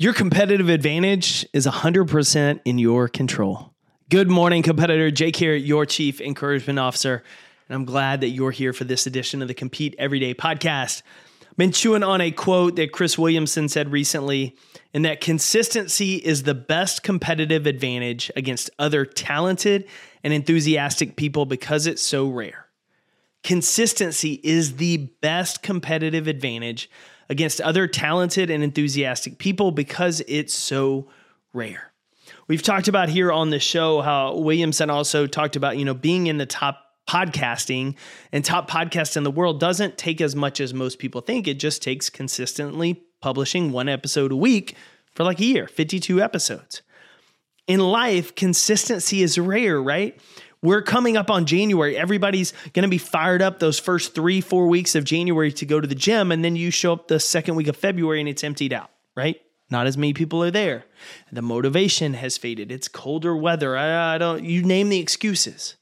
Your competitive advantage is 100% in your control. Good morning, competitor. Jake here, your Chief Encouragement Officer. And I'm glad that you're here for this edition of the Compete Everyday podcast. I've been chewing on a quote that Chris Williamson said recently, and that consistency is the best competitive advantage against other talented and enthusiastic people because it's so rare. Consistency is the best competitive advantage against other talented and enthusiastic people because it's so rare. We've talked about here on the show how Williamson also talked about, you know, being in the top podcasting and top podcast in the world doesn't take as much as most people think. It just takes consistently publishing one episode a week for like a year, 52 episodes. In life, consistency is rare, right? We're coming up on January. Everybody's going to be fired up those first three, four weeks of January to go to the gym. And then you show up the second week of February and it's emptied out, right? Not as many people are there. The motivation has faded. It's colder weather. I, I don't, you name the excuses.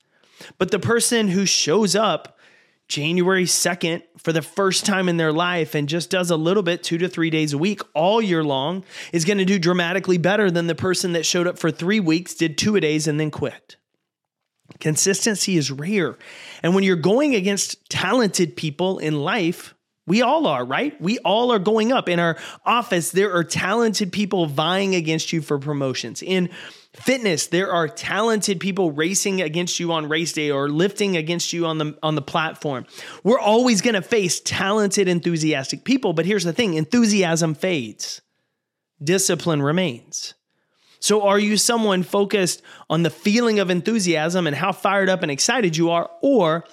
But the person who shows up January 2nd for the first time in their life and just does a little bit, two to three days a week, all year long, is going to do dramatically better than the person that showed up for three weeks, did two a days, and then quit. Consistency is rare. And when you're going against talented people in life, we all are, right? We all are going up. In our office, there are talented people vying against you for promotions. In fitness, there are talented people racing against you on race day or lifting against you on the on the platform. We're always going to face talented, enthusiastic people, but here's the thing, enthusiasm fades. Discipline remains. So, are you someone focused on the feeling of enthusiasm and how fired up and excited you are? Or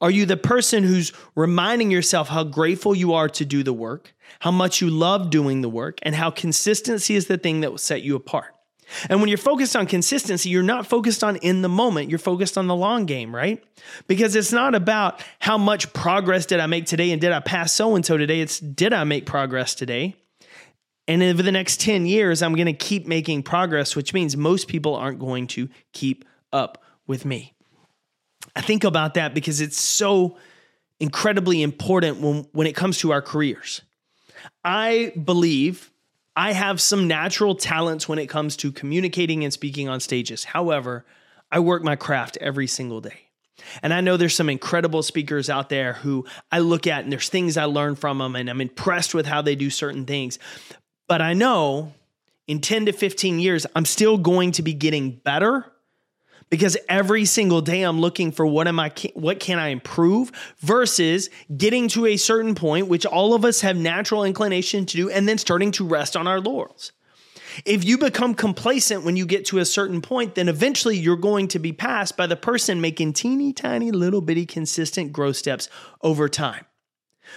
are you the person who's reminding yourself how grateful you are to do the work, how much you love doing the work, and how consistency is the thing that will set you apart? And when you're focused on consistency, you're not focused on in the moment, you're focused on the long game, right? Because it's not about how much progress did I make today and did I pass so and so today. It's did I make progress today? And over the next 10 years, I'm going to keep making progress, which means most people aren't going to keep up with me. I think about that because it's so incredibly important when, when it comes to our careers. I believe I have some natural talents when it comes to communicating and speaking on stages. However, I work my craft every single day. And I know there's some incredible speakers out there who I look at and there's things I learn from them and I'm impressed with how they do certain things. But I know in 10 to 15 years, I'm still going to be getting better because every single day I'm looking for what am I what can I improve versus getting to a certain point which all of us have natural inclination to do and then starting to rest on our laurels. If you become complacent when you get to a certain point, then eventually you're going to be passed by the person making teeny tiny little bitty consistent growth steps over time.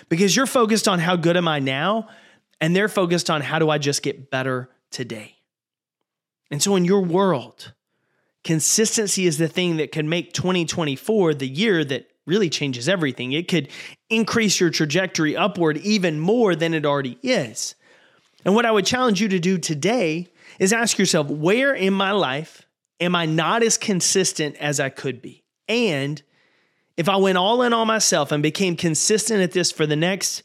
Because you're focused on how good am I now and they're focused on how do I just get better today. And so, in your world, consistency is the thing that can make 2024 the year that really changes everything. It could increase your trajectory upward even more than it already is. And what I would challenge you to do today is ask yourself where in my life am I not as consistent as I could be? And if I went all in on myself and became consistent at this for the next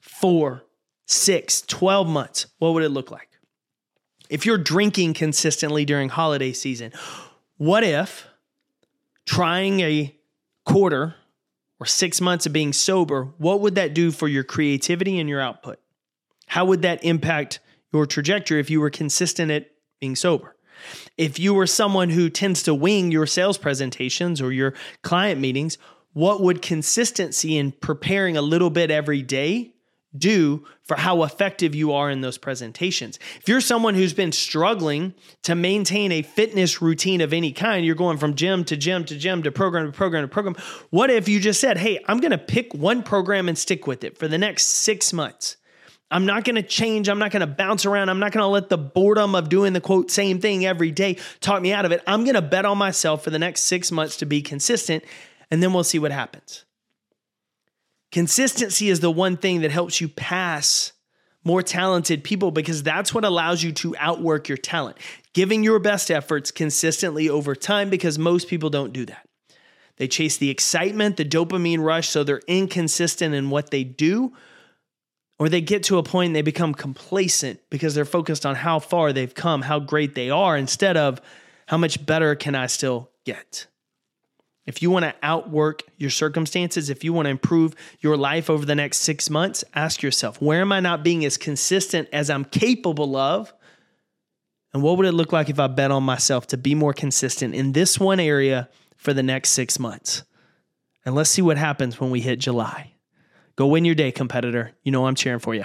four, six, 12 months, what would it look like? If you're drinking consistently during holiday season, what if trying a quarter or six months of being sober, what would that do for your creativity and your output? How would that impact your trajectory if you were consistent at being sober? If you were someone who tends to wing your sales presentations or your client meetings, what would consistency in preparing a little bit every day do for how effective you are in those presentations. If you're someone who's been struggling to maintain a fitness routine of any kind, you're going from gym to gym to gym to program to program to program. What if you just said, Hey, I'm going to pick one program and stick with it for the next six months? I'm not going to change. I'm not going to bounce around. I'm not going to let the boredom of doing the quote same thing every day talk me out of it. I'm going to bet on myself for the next six months to be consistent, and then we'll see what happens. Consistency is the one thing that helps you pass more talented people because that's what allows you to outwork your talent. Giving your best efforts consistently over time because most people don't do that. They chase the excitement, the dopamine rush, so they're inconsistent in what they do. or they get to a point and they become complacent because they're focused on how far they've come, how great they are, instead of how much better can I still get. If you want to outwork your circumstances, if you want to improve your life over the next six months, ask yourself, where am I not being as consistent as I'm capable of? And what would it look like if I bet on myself to be more consistent in this one area for the next six months? And let's see what happens when we hit July. Go win your day, competitor. You know I'm cheering for you.